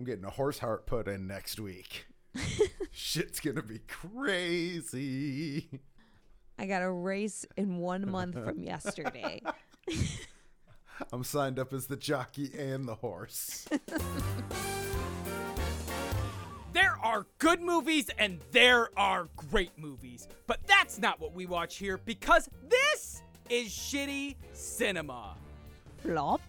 I'm getting a horse heart put in next week. Shit's gonna be crazy. I got a race in one month from yesterday. I'm signed up as the jockey and the horse. There are good movies and there are great movies, but that's not what we watch here because this is shitty cinema. Flop.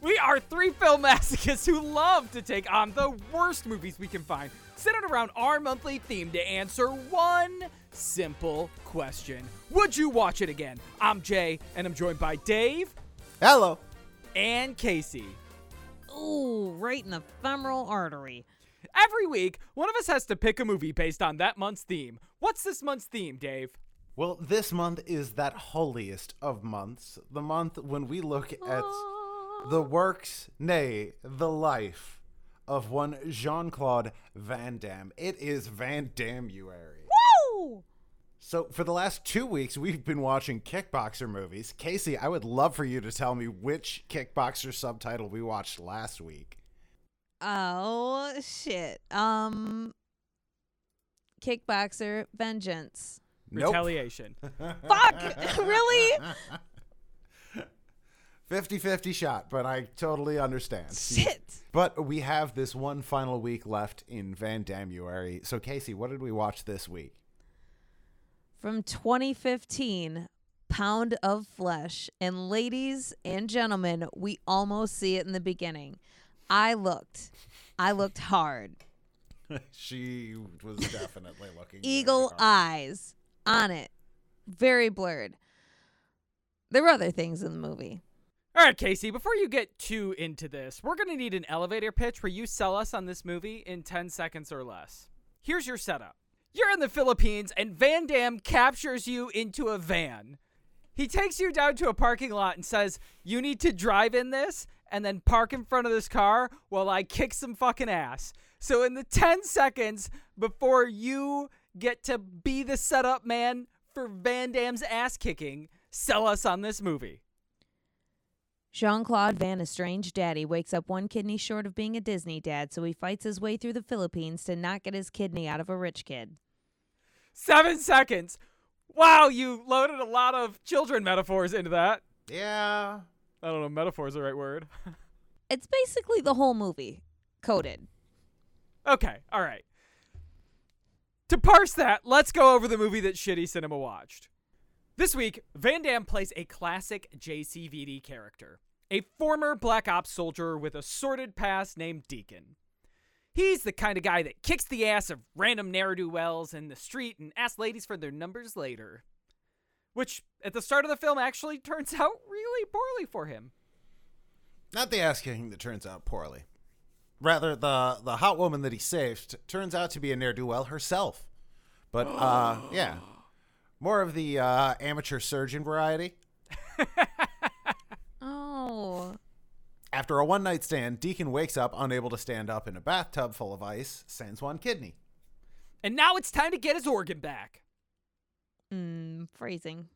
We are three film masochists who love to take on the worst movies we can find, centered around our monthly theme to answer one simple question Would you watch it again? I'm Jay, and I'm joined by Dave Hello. and Casey. Ooh, right in the femoral artery. Every week, one of us has to pick a movie based on that month's theme. What's this month's theme, Dave? Well, this month is that holiest of months, the month when we look at the works, nay, the life of one Jean Claude Van Damme. It is Van Dammeuary. Woo! So, for the last two weeks, we've been watching kickboxer movies. Casey, I would love for you to tell me which kickboxer subtitle we watched last week. Oh shit. Um Kickboxer Vengeance. Nope. Retaliation. Fuck! really? 50 50 shot, but I totally understand. Shit. But we have this one final week left in Van Dammeuary. So, Casey, what did we watch this week? From 2015, Pound of Flesh. And ladies and gentlemen, we almost see it in the beginning. I looked. I looked hard. she was definitely looking. Eagle eyes on it. Very blurred. There were other things in the movie. All right, Casey, before you get too into this, we're going to need an elevator pitch where you sell us on this movie in 10 seconds or less. Here's your setup you're in the Philippines, and Van Damme captures you into a van. He takes you down to a parking lot and says, You need to drive in this and then park in front of this car while I kick some fucking ass. So, in the 10 seconds before you get to be the setup man for Van Damme's ass kicking, sell us on this movie. Jean Claude Van, a strange daddy, wakes up one kidney short of being a Disney dad, so he fights his way through the Philippines to not get his kidney out of a rich kid. Seven seconds. Wow, you loaded a lot of children metaphors into that. Yeah. I don't know, metaphor is the right word. It's basically the whole movie coded. okay, all right. To parse that, let's go over the movie that Shitty Cinema watched. This week, Van Damme plays a classic JCVD character, a former Black Ops soldier with a sordid past named Deacon. He's the kind of guy that kicks the ass of random ne'er do wells in the street and asks ladies for their numbers later. Which, at the start of the film, actually turns out really poorly for him. Not the ass kicking that turns out poorly. Rather, the the hot woman that he saved turns out to be a ne'er do well herself. But uh, yeah, more of the uh, amateur surgeon variety. Oh. After a one night stand, Deacon wakes up unable to stand up in a bathtub full of ice, sends one kidney. And now it's time to get his organ back. Mm, phrasing.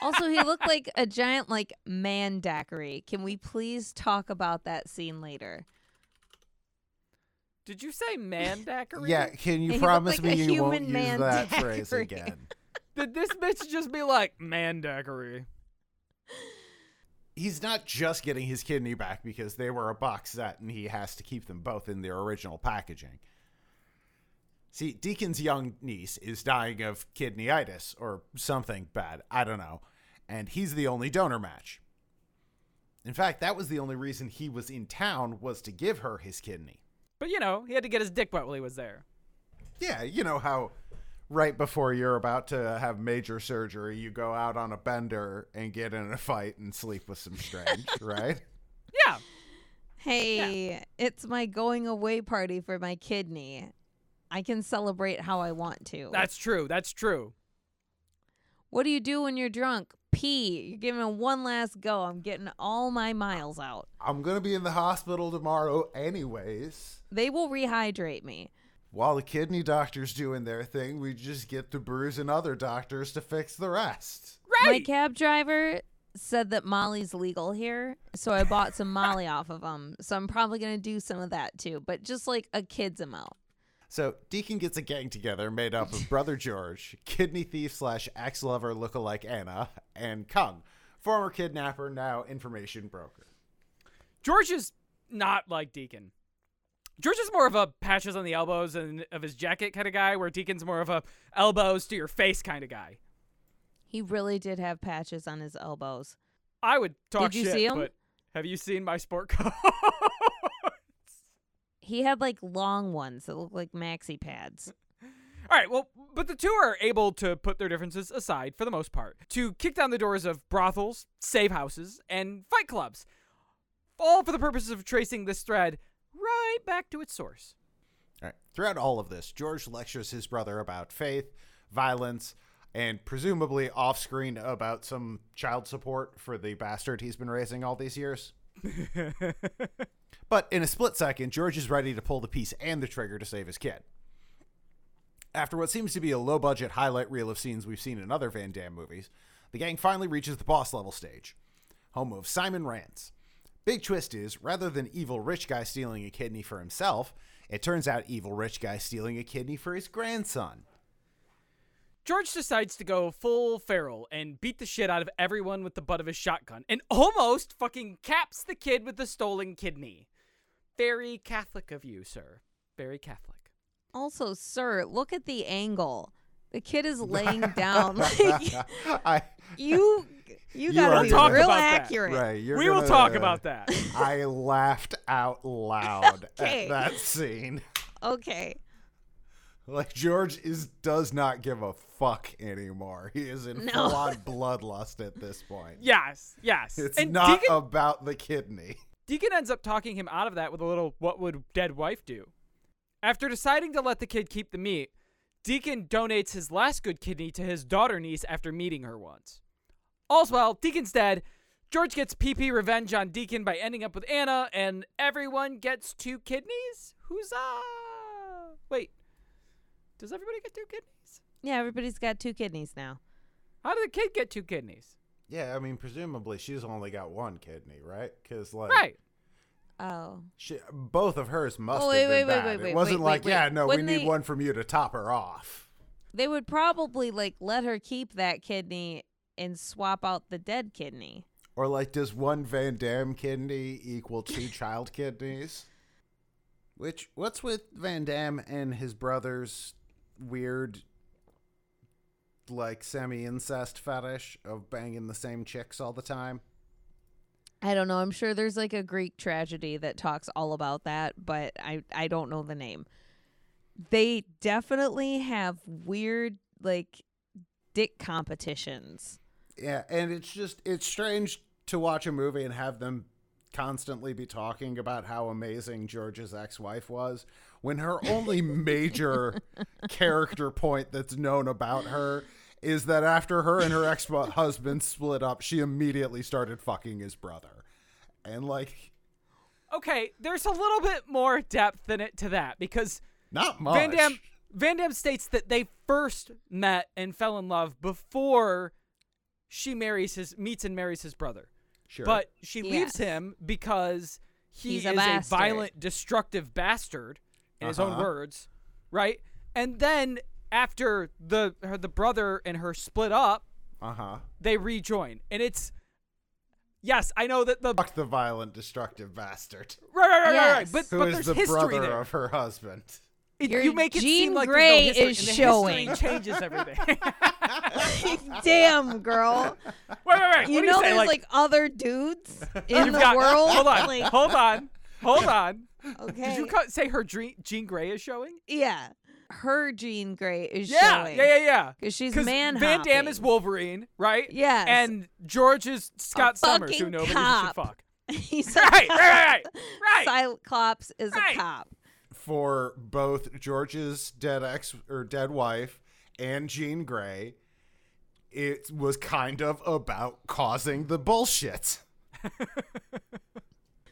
also, he looked like a giant, like, man daiquiri. Can we please talk about that scene later? Did you say man daiquiri? Yeah, can you He promise like me you won't use man that phrase again? Did this bitch just be like man daiquiri? He's not just getting his kidney back because they were a box set and he has to keep them both in their original packaging. See, Deacon's young niece is dying of kidneyitis or something bad. I don't know. And he's the only donor match. In fact, that was the only reason he was in town was to give her his kidney. But you know, he had to get his dick wet while he was there. Yeah, you know how right before you're about to have major surgery, you go out on a bender and get in a fight and sleep with some strange, right? Yeah. Hey, it's my going away party for my kidney. I can celebrate how I want to. That's true. That's true. what do you do when you're drunk? Pee. You're giving it one last go. I'm getting all my miles out. I'm going to be in the hospital tomorrow anyways. They will rehydrate me. While the kidney doctor's doing their thing, we just get the bruise and other doctors to fix the rest. Right. My cab driver said that Molly's legal here, so I bought some Molly off of him. So I'm probably gonna do some of that too, but just like a kid's amount. So Deacon gets a gang together made up of Brother George, kidney thief slash ex lover lookalike Anna, and Kung, former kidnapper, now information broker. George is not like Deacon. George is more of a patches on the elbows and of his jacket kind of guy, where Deacon's more of a elbows to your face kind of guy. He really did have patches on his elbows. I would talk Did you shit, see 'em? but have you seen my sport coat? He had like long ones that looked like maxi pads. All right, well, but the two are able to put their differences aside for the most part to kick down the doors of brothels, save houses, and fight clubs, all for the purposes of tracing this thread back to its source. All right. Throughout all of this, George lectures his brother about faith, violence, and presumably off screen about some child support for the bastard he's been raising all these years. But in a split second, George is ready to pull the piece and the trigger to save his kid. After what seems to be a low budget highlight reel of scenes we've seen in other Van Damme movies, the gang finally reaches the boss level stage, home of Simon Rance. Big twist is, rather than evil rich guy stealing a kidney for himself, it turns out evil rich guy stealing a kidney for his grandson. George decides to go full feral and beat the shit out of everyone with the butt of his shotgun and almost fucking caps the kid with the stolen kidney. Very Catholic of you, sir. Very Catholic. Also, sir, look at the angle. The kid is laying down. Like I, you, you You gotta are be talk real about that. right, we will gonna- talk uh, about that. I laughed out loud Okay. at that scene. Okay. Like George is does not give a fuck anymore. He is in No. full on bloodlust at this point. yes, yes. It's and not Deacon, about the kidney. Deacon ends up talking him out of that with a little what would dead wife do? After deciding to let the kid keep the meat, Deacon donates his last good kidney to his daughter niece after meeting her once. All's well, Deacon's dead. George gets PP revenge on Deacon by ending up with Anna, and everyone gets two kidneys? Huzzah! Wait, does everybody get two kidneys? Yeah, everybody's got two kidneys now. How did the kid get two kidneys? Yeah, I mean, presumably she's only got one kidney, right? Because like, Right. Oh. she, both of hers must Oh, have wait, been wait, wait, bad. wait, it wasn't wait, like, wait, yeah, no, Wouldn't we need they- one from you to top her off. They would probably like let her keep that kidney and swap out the dead kidney. Or like, does one Van Damme kidney equal two child kidneys? Which what's with Van Damme and his brother's weird, like semi incest fetish of banging the same chicks all the time? I don't know. I'm sure there's like a Greek tragedy that talks all about that, but I I don't know the name. They definitely have weird like dick competitions. Yeah, and it's just it's strange to watch a movie and have them constantly be talking about how amazing George's ex-wife was when her only major character point that's known about her is that after her and her ex-husband split up, she immediately started fucking his brother. And like Okay, there's a little bit more depth in it to that because not much. Van Damme Van Damme states that they first met and fell in love before she marries his meets and marries his brother. Sure. But she leaves him because he He's a is a, bastard. violent, destructive bastard, in his own Uh-huh. words, right? And then after the her, the brother and her split up, uh-huh. they rejoin, and it's yes, I know that the Fuck the violent, destructive bastard. right, right, right, right. Yes. But Who but is there's the history brother there. of her husband. It- you make it Jean seem like Grey there's no is history, and the history showing. changes everything. Damn, girl. wait, wait, wait. You what know you there's like, like, other dudes in the got, uh, world. Hold on, Like, hold on, hold on. okay. Did you co- say her Jean, Jean Grey is showing? yeah. Her Jean Grey is Yeah, showing. yeah, yeah, yeah. Because she's Because man Van Damme is Wolverine, right? Yes. And George is Scott Summers, who nobody cop. should fuck. He's Right, right, right, right. Cyclops is Right. a cop. for both George's dead ex or dead wife and Jean Grey, it was kind of about causing the bullshit.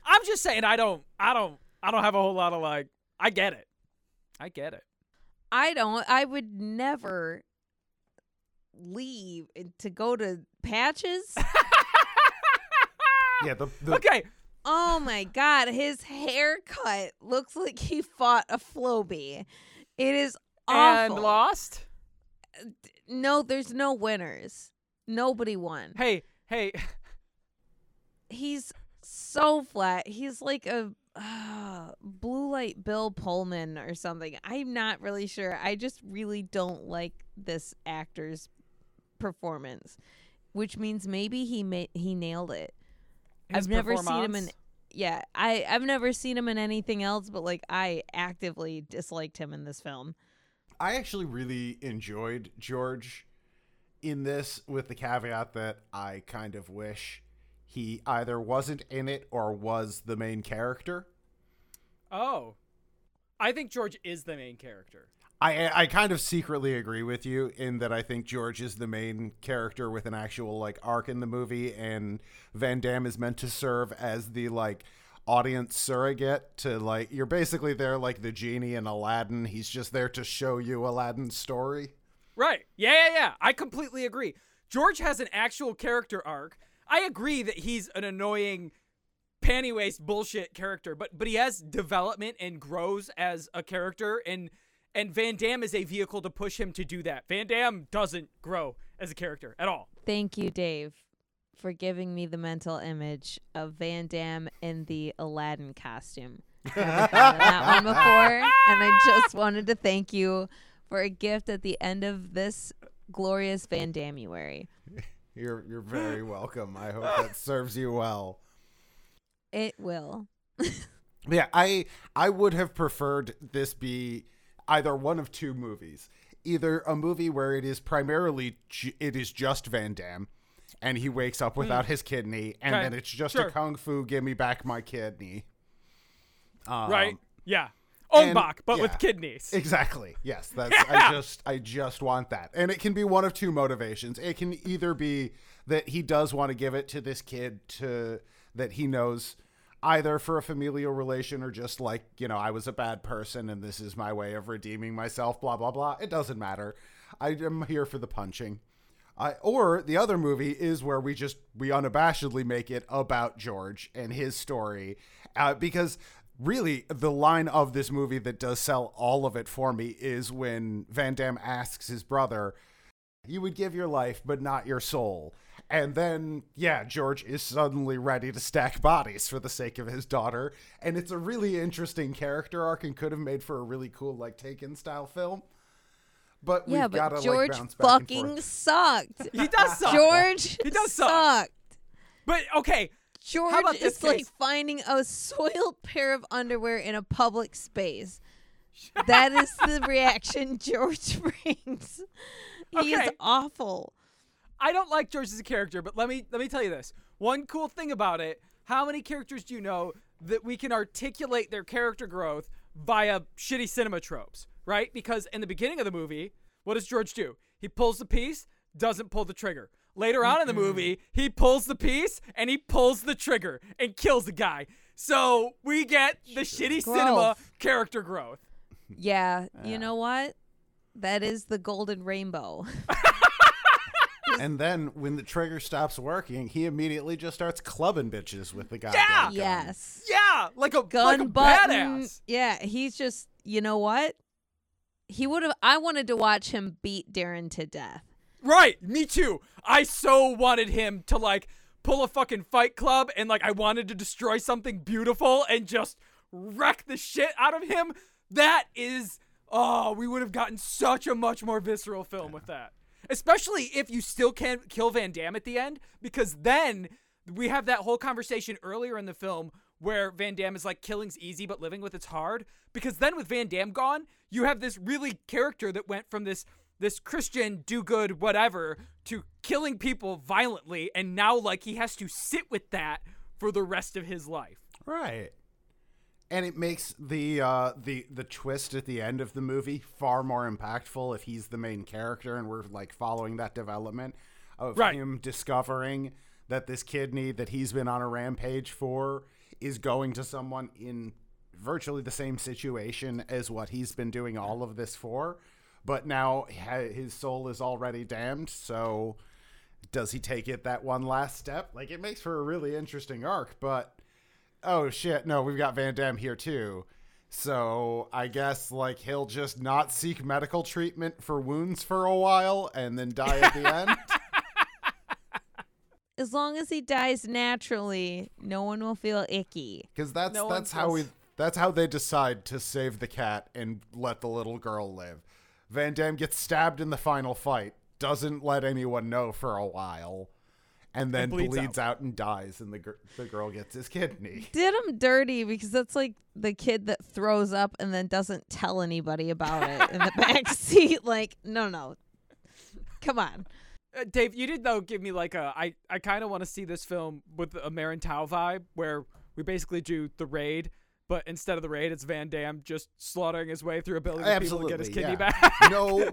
I'm just saying, I don't, I don't, I don't have a whole lot of like. I get it. I get it. I don't. I would never leave to go to Patches. yeah, the, the Okay, Oh my god, his haircut looks like he fought a Flowbee. It is awful. and lost. No, there's no winners. Nobody won. Hey, hey, He's so flat. He's like a uh, blue light Bill Pullman or something. I'm not really sure. I just really don't like this actor's performance, which means maybe he ma- he nailed it. his I've never seen him in yeah, I I've never seen him in anything else, but like I actively disliked him in this film. I actually really enjoyed George in this, with the caveat that I kind of wish he either wasn't in it or was the main character. Oh, I think George is the main character. I I kind of secretly agree with you in that I think George is the main character with an actual like arc in the movie, and Van Damme is meant to serve as the like audience surrogate to like you're basically there like the genie in Aladdin. He's just there to show you Aladdin's story. Right. Yeah, yeah, yeah. I completely agree. George has an actual character arc. I agree that he's an annoying panty waist bullshit character, but but he has development and grows as a character and and Van Damme is a vehicle to push him to do that. Van Damme doesn't grow as a character at all. Thank you, Dave, for giving me the mental image of Van Damme in the Aladdin costume. That one before, and I just wanted to thank you for a gift at the end of this glorious Van Dammeuary. You're you're very welcome. I hope that serves you well. It will. Yeah, I I would have preferred this be either one of two movies. Either a movie where it is primarily j- it is just Van Damme and he wakes up without his kidney and. Okay, then it's just sure. a kung fu give me back my kidney. Um, right? Yeah. Ong-Bak, but with kidneys. Exactly. Yes, that's Yeah. I just I just want that. And it can be one of two motivations. It can either be that he does want to give it to this kid to that he knows either for a familial relation or just like, you know, I was a bad person and this is my way of redeeming myself, blah blah blah. It doesn't matter. I am here for the punching. I, or the other movie is where we just we unabashedly make it about George and his story, uh, because really the line of this movie that does sell all of it for me is when Van Damme asks his brother, "You would give your life, but not your soul." And then, yeah, George is suddenly ready to stack bodies for the sake of his daughter, and it's a really interesting character arc and could have made for a really cool like Taken style film. But yeah, we've but gotta George like bounce back and fucking forth. sucked. He does suck. George He does suck. sucked. But okay, George about this is like case? finding a soiled pair of underwear in a public space. That is the reaction George brings. He is awful. I don't like George as a character, but let me let me tell you this. One cool thing about it, how many characters do you know that we can articulate their character growth via shitty cinema tropes, right? Because in the beginning of the movie, what does George do? He pulls the piece, doesn't pull the trigger. Later on in the movie, he pulls the piece and he pulls the trigger and kills the guy. So we get the shitty cinema character growth. Yeah, you know what? That is the golden rainbow. And then when the trigger stops working, he immediately just starts clubbing bitches with the guy. Yeah! yes. Yeah, like a Gun like a button. badass. Yeah, he's just, you know what? He would have I wanted to watch him beat Darren to death. Right, me too. I so wanted him to like pull a fucking fight club and like I wanted to destroy something beautiful and just wreck the shit out of him. That is oh, we would have gotten such a much more visceral film with that. Especially if you still can't kill Van Damme at the end, because then we have that whole conversation earlier in the film where Van Damme is like killing's easy but living with it's hard. Because then with Van Damme gone, you have this really character that went from this this Christian do good whatever to killing people violently and now like he has to sit with that for the rest of his life. Right. And it makes the uh, the the twist at the end of the movie far more impactful if he's the main character and we're like following that development of Right. him discovering that this kidney that he's been on a rampage for is going to someone in virtually the same situation as what he's been doing all of this for, but now his soul is already damned, so does he take it that one last step? Like it makes for a really interesting arc, but oh shit, no, we've got Van Damme here too. So I guess like he'll just not seek medical treatment for wounds for a while and then die at the end. As long as he dies naturally, no one will feel icky. Because that's No that's how we that's how they decide to save the cat and let the little girl live. Van Damme gets stabbed in the final fight, doesn't let anyone know for a while, and then bleeds bleeds, out. and dies, and the gir- the girl gets his kidney. Did him dirty because that's like the kid that throws up and then doesn't tell anybody about it in the back seat. Like, no, no. Come on. Uh, Dave, you did though give me like a I I kind of want to see this film with a Merantau vibe where we basically do the raid, but instead of the raid, it's Van Damme just slaughtering his way through a building of people to get his kidney yeah. back. no,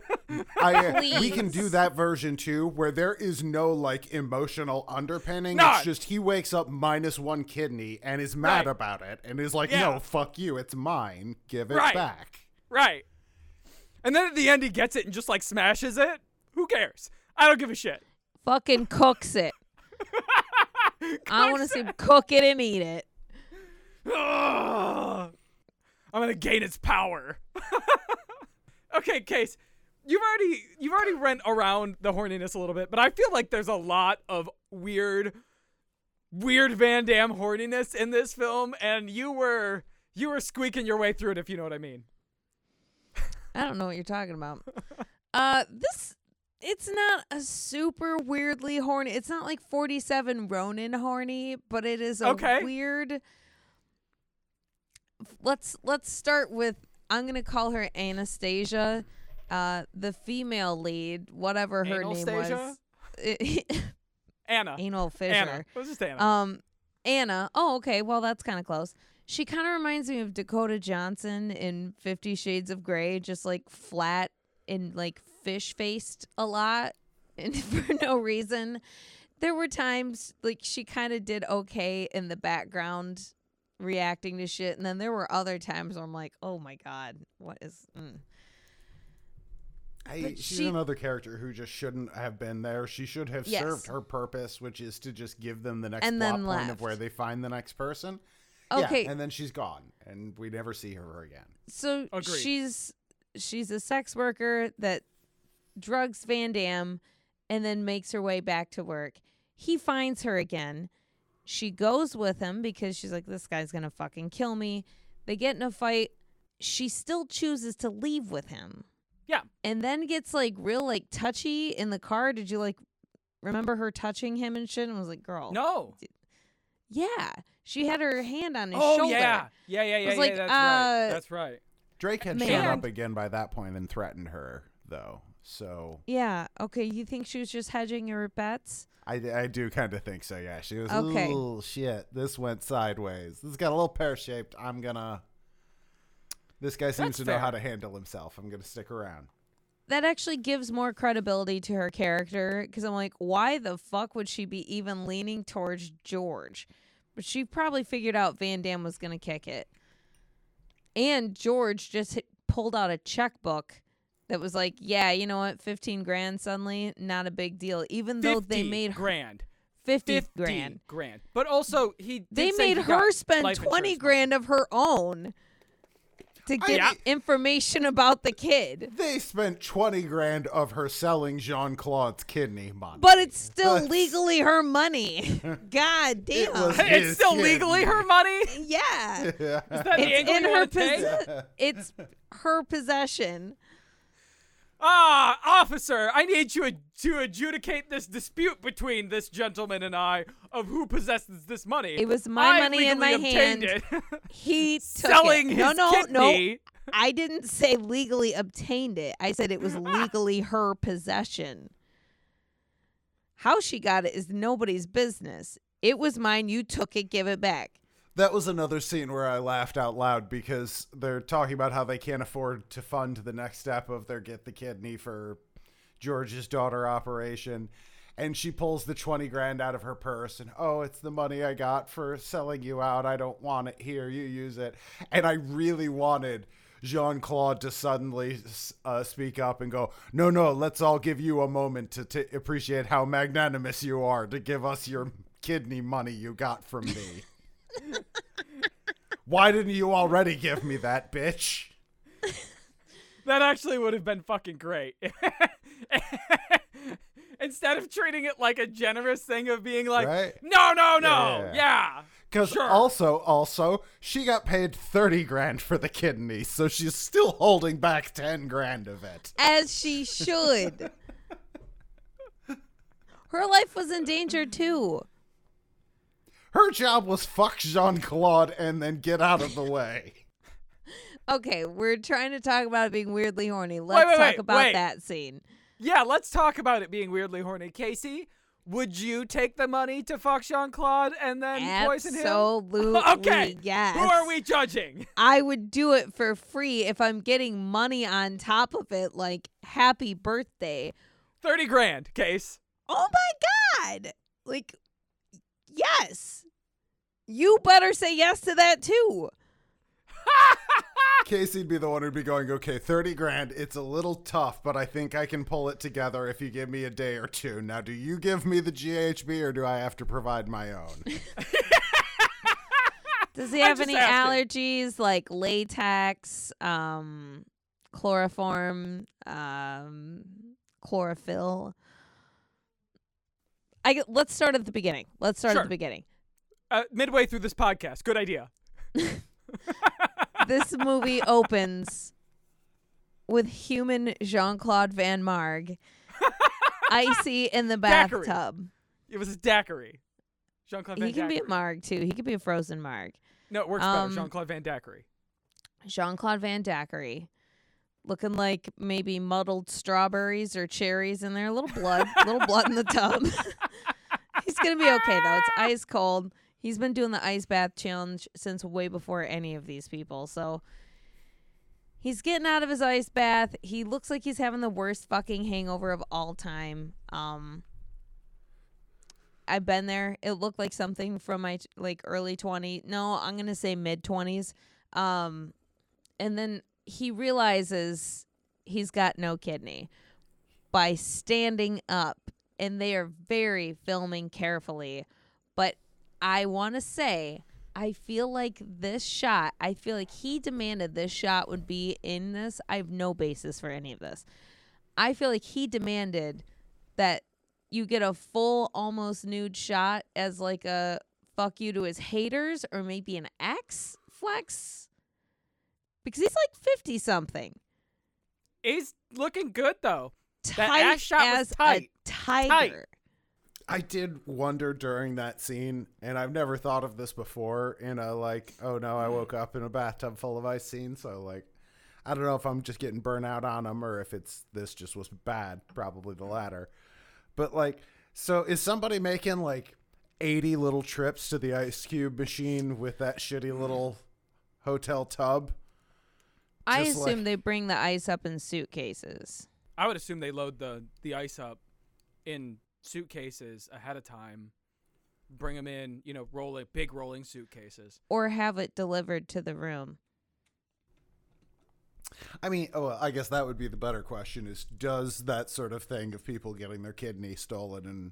I, we can do that version too, where there is no like emotional underpinning. None. It's just he wakes up minus one kidney and is mad Right. about it, and is like, Yeah. "No, fuck you, it's mine. Give it Right. back." right. And then at the end, he gets it and just like smashes it. Who cares? I don't give a shit. Fucking cooks it. I want to see him cook it and eat it. Ugh. I'm gonna gain its power. okay, Case, you've already you've already went around the horniness a little bit, but I feel like there's a lot of weird, weird Van Damme horniness in this film, and you were you were squeaking your way through it, if you know what I mean. I don't know what you're talking about. Uh, this it's not a super weirdly horny. It's not like 47 Ronin horny, but it is a Okay. weird. Let's let's start with I'm gonna call her Anastasia, uh, the female lead, whatever her name was. Anna. Anal Fisher. Anna. It was just Anna. Um, Anna. Oh, okay. Well, that's kind of close. She kind of reminds me of Dakota Johnson in Fifty Shades of Grey, just like flat and like fish faced a lot, and for no reason. There were times like she kind of did okay in the background, reacting to shit, and then there were other times where I'm like, oh my god, what is? Mm. I, she's she- another character who just shouldn't have been there. She should have Yes. served her purpose, which is to just give them the next And plot then point of where they find the next person. Okay. Yeah, and then she's gone, and we never see her again. so Agreed. she's she's a sex worker that drugs Van Damme and then makes her way back to work. He finds her again. She goes with him because she's like, this guy's gonna fucking kill me. They get in a fight. She still chooses to leave with him. Yeah. And then gets like real like touchy in the car. Did you like remember her touching him and shit? And was like, girl. no. Yeah. She had her hand on his Oh shoulder. yeah. Yeah, yeah, yeah, was yeah. like, that's right. uh, That's right. Drake had Man. shown up again by that point and threatened her, though. So Yeah. Okay. You think she was just hedging her bets? I, I do kind of think so. Yeah, she was. Okay. Oh shit! This went sideways. This got a little pear shaped. I'm gonna. This guy seems That's to know fair. how to handle himself. I'm gonna stick around. That actually gives more credibility to her character because I'm like, why the fuck would she be even leaning towards George? But she probably figured out Van Damme was to kick it. And George just hit, pulled out a checkbook that was like, yeah, you know what? 15 grand suddenly, not a big deal. Even though they 50 made her grand. 50 50 grand. grand. But also he did They say made he got her spend 20 insurance money. grand of her own to get Yeah. information about the kid. They spent twenty grand of her selling Jean Claude's kidney money. But it's still That's- legally her money. God damn. was- it's still kid. legally her money. yeah. Is that the It's angle in you her possession. It's her possession. Ah, officer, I need you to adjudicate this dispute between this gentleman and I of who possesses this money. It was my I money in my hand. it. He took Selling it. his no, no, no. I didn't say legally obtained it. I said it was legally her possession. How she got it is nobody's business. It was mine. You took it. Give it back. That was another scene where I laughed out loud because they're talking about how they can't afford to fund the next step of their get the kidney for George's daughter operation. And she pulls the 20 grand out of her purse and, oh, it's the money I got for selling you out. I don't want it here. You use it. And I really wanted Jean Claude to suddenly uh, speak up and go, "No, no, let's all give you a moment to t- appreciate how magnanimous you are to give us your kidney money you got from me." Why didn't you already give me that, bitch? That actually would have been fucking great. Instead of treating it like a generous thing of being like, Right? no, no, no, Yeah. yeah. Because Sure. also, also, she got paid thirty grand for the kidney, so she's still holding back ten grand of it. As she should. Her life was in danger too. Her job was fuck Jean Claude and then get out of the way. Okay, we're trying to talk about it being weirdly horny. Let's wait, talk wait, about wait. that scene. Yeah, let's talk about it being weirdly horny. Casey, would you take the money to fuck Jean Claude and then poison him? Absolutely. Okay. Yes. Who are we judging? I would do it for free if I'm getting money on top of it, like happy birthday. 30 grand, Case. Oh my God. Like, yes. You better say yes to that too. Casey'd be the one who'd be going, okay, 30 grand. It's a little tough, but I think I can pull it together if you give me a day or two. Now, do you give me the GHB or do I have to provide my own? Does he have any asking. allergies like latex, um, chloroform, um, chlorophyll? I let's start at the beginning. Let's start Sure. at the beginning. Uh, midway through this podcast. Good idea. This movie opens with human Jean Claude Van Marg, icy in the Daiquiri. bathtub. It was a daiquiri. Jean Claude He can be a Daiquiri. Marg too. He could be a frozen Marg. No, it works Um, better. Jean Claude Van Daiquiri. Jean Claude Van Daiquiri, looking like maybe muddled strawberries or cherries in there. A little blood, a little blood in the tub. He's gonna be okay though. It's ice cold. He's been doing the ice bath challenge since way before any of these people. So he's getting out of his ice bath. He looks like he's having the worst fucking hangover of all time. Um I've been there. It looked like something from my like early 20. No, I'm going to say mid 20s. Um and then he realizes he's got no kidney by standing up and they are very filming carefully. But i want to say i feel like this shot i feel like he demanded this shot would be in this. I have no basis for any of this. I feel like he demanded that you get a full almost nude shot as like a fuck you to his haters or maybe an X flex because he's like 50 something. He's looking good though. That Tight ass shot was as tight. a tiger. I did wonder during that scene, and I've never thought of this before in a like, oh no, I woke up in a bathtub full of ice scene. So like, I don't know if I'm just getting burnt out on them or if it's this just was bad. Probably the latter. But like, so is somebody making like 80 little trips to the ice cube machine with that shitty little hotel tub? I Just assume like- they bring the ice up in suitcases. I would assume they load the the ice up in suitcases ahead of time. Bring them in, you know, roll it, big rolling suitcases. Or have it delivered to the room. I mean, oh, well, I guess that would be the better question: is does that sort of thing of people getting their kidney stolen and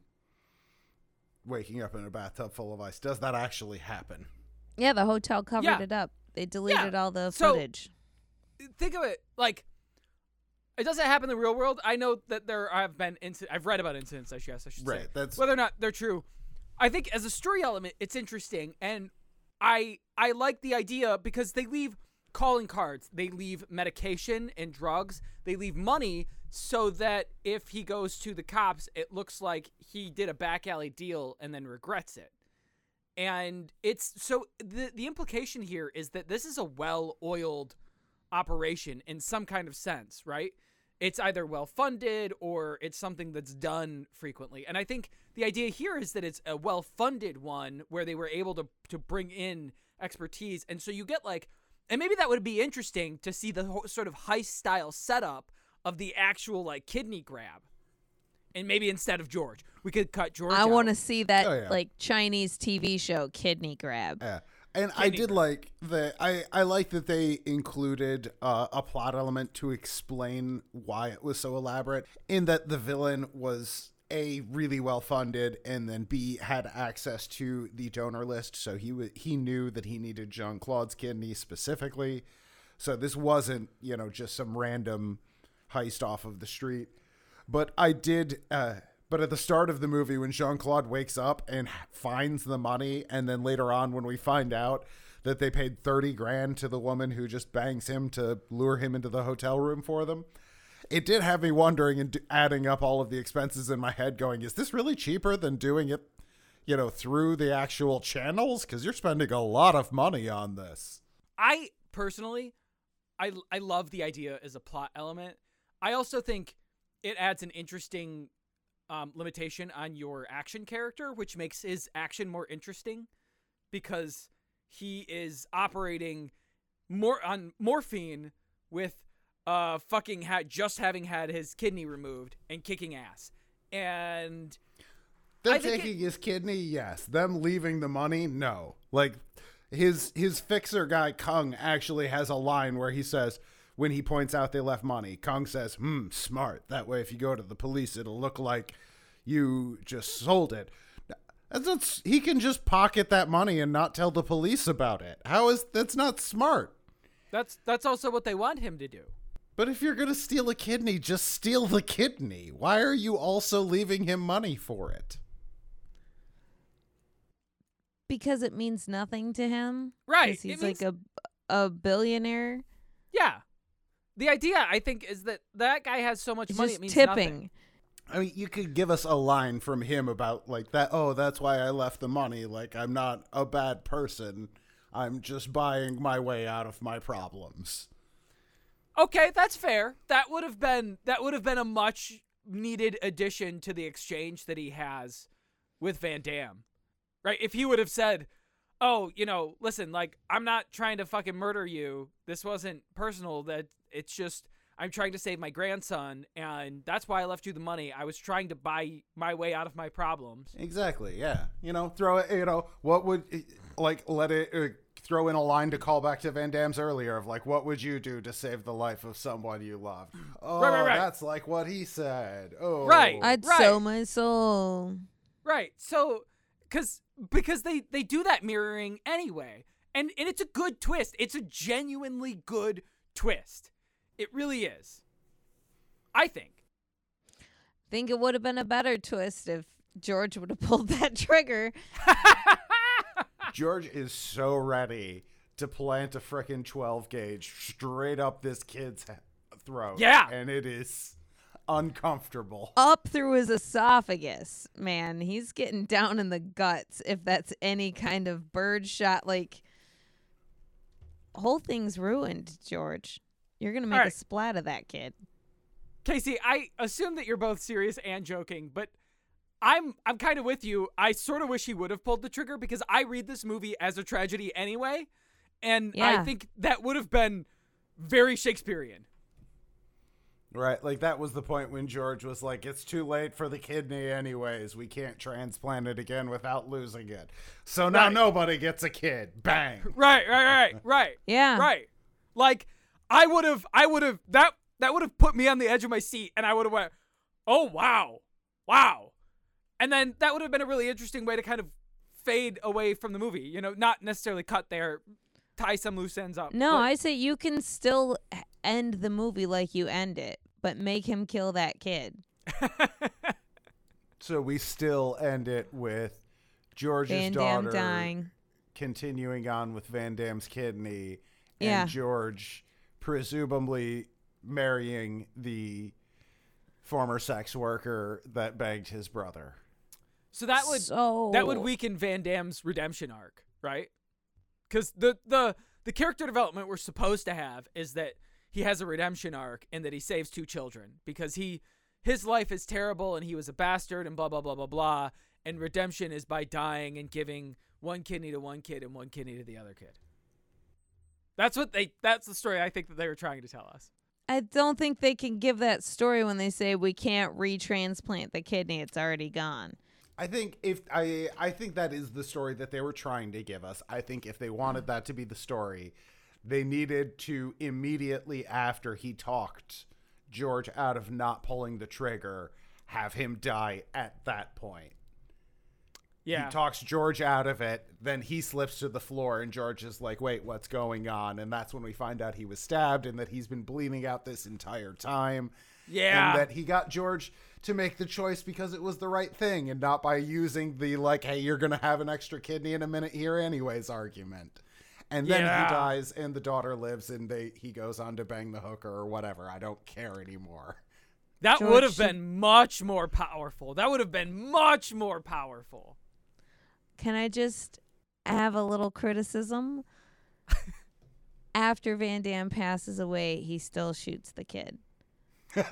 waking up in a bathtub full of ice does that actually happen? Yeah, the hotel covered Yeah. it up. They deleted all the So- footage. Think of it like it doesn't happen in the real world. I know that there have been incidents. I've read about incidents. I guess I should say. That's- whether or not they're true. I think as a story element, it's interesting, and I I like the idea because they leave calling cards, they leave medication and drugs, they leave money so that if he goes to the cops, it looks like he did a back alley deal and then regrets it. And it's so the the implication here is that this is a well-oiled operation in some kind of sense, right? It's either well funded or it's something that's done frequently. And I think the idea here is that it's a well funded one where they were able to to bring in expertise. And so you get like and maybe that would be interesting to see the whole sort of heist style setup of the actual like kidney grab. And maybe instead of George, we could cut George I want to see that Oh, yeah. like Chinese TV show Kidney Grab. Yeah, And I did Bird. like that. I I like that they included uh, a plot element to explain why it was so elaborate. In that the villain was a really well funded, and then b had access to the donor list, so he wa he knew that he needed Jean Claude's kidney specifically. So this wasn't you know just some random heist off of the street. But I did. Uh, but at the start of the movie, when Jean Claude wakes up and finds the money, and then later on, when we find out that they paid 30 grand to the woman who just bangs him to lure him into the hotel room for them, it did have me wondering and adding up all of the expenses in my head, going, is this really cheaper than doing it, you know, through the actual channels? Because you're spending a lot of money on this. I personally, I I love the idea as a plot element. I also think it adds an interesting um, limitation on your action character, which makes his action more interesting because he is operating more on morphine with uh fucking ha- just having had his kidney removed and kicking ass. And Them I think it- taking his kidney, yes. Them leaving the money, no. Like his his fixer guy Kung actually has a line where he says when he points out they left money, Kong says, "Hmm, smart. That way, if you go to the police, it'll look like you just sold it." That's not, he can just pocket that money and not tell the police about it. How is that's not smart? that's that's also what they want him to do. But if you're gonna steal a kidney, just steal the kidney. Why are you also leaving him money for it? because it means nothing to him. Right. It He's means- like a a billionaire. Yeah. The idea, I think, is that that guy has so much He's money. just it means tipping. nothing. I mean, you could give us a line from him about like that. Oh, that's why I left the money. Like I'm not a bad person. I'm just buying my way out of my problems. Okay, that's fair. That would have been that would have been a much needed addition to the exchange that he has with Van Damme. Right? If he would have said, "Oh, you know, listen, like I'm not trying to fucking murder you. This wasn't personal. That it's just I'm trying to save my grandson and that's why I left you the money. I was trying to buy my way out of my problems." Exactly. Yeah. You know, throw it. You know, what would like let it uh, throw in a line to call back to Van Damme's earlier of like, what would you do to save the life of someone you loved? Oh, right, right. that's like what he said. Oh, Right. I'd Right. sell my soul. Right. So cuz because they they do that mirroring anyway. And and it's a good twist. It's a genuinely good twist. It really is. I think. Think it would have been a better twist if George would have pulled that trigger. George is so ready to plant a frickin' 12 gauge straight up this kid's throat. Yeah. And it is uncomfortable. Up through his esophagus, man. He's getting down in the guts if that's any kind of bird shot. Like, whole thing's ruined, George. You're going to make a splat of that kid. Casey, I assume that you're both serious and joking, but I'm I'm kind of with you. I sort of wish he would have pulled the trigger because I read this movie as a tragedy anyway, and I think that would have been very Shakespearean. Right. Like that was the point when George was like, it's too late for the kidney, anyways. We can't transplant it again without losing it. So now Right. nobody gets a kid. Bang. Right, right, right, right. Yeah. Right. Like I would have I would have that that would have put me on the edge of my seat and I would have went, "Oh wow. Wow." And then that would have been a really interesting way to kind of fade away from the movie, you know, not necessarily cut there, tie some loose ends up. No, but- I say you can still h- end the movie like you end it, but make him kill that kid. So we still end it with George's Van Damme daughter dying. continuing on with Van Damme's kidney and Yeah. George presumably marrying the former sex worker that begged his brother. So that would so that would weaken Van Damme's redemption arc, right? Because the the the character development we're supposed to have is that he has a redemption arc and that he saves two children because he his life is terrible and he was a bastard and blah blah blah blah blah. And redemption is by dying and giving one kidney to one kid and one kidney to the other kid. That's what they. That's the story I think that they were trying to tell us. I don't think they can give that story when they say we can't retransplant the kidney; it's already gone. I think if I I think that is the story that they were trying to give us. I think if they wanted that to be the story, they needed to immediately after he talked George out of not pulling the trigger, have him die at that point. Yeah. He talks George out of it, then he slips to the floor and George is like, "Wait, what's going on?" And that's when we find out he was stabbed and that he's been bleeding out this entire time. Yeah. And that he got George to make the choice because it was the right thing and not by using the like, "Hey, you're going to have an extra kidney in a minute here anyways" argument. And then Yeah. he dies and the daughter lives and they he goes on to bang the hooker or whatever. I don't care anymore. that George would have been much more powerful. That would have been much more powerful. Can I just have a little criticism? After Van Damme passes away, he still shoots the kid. and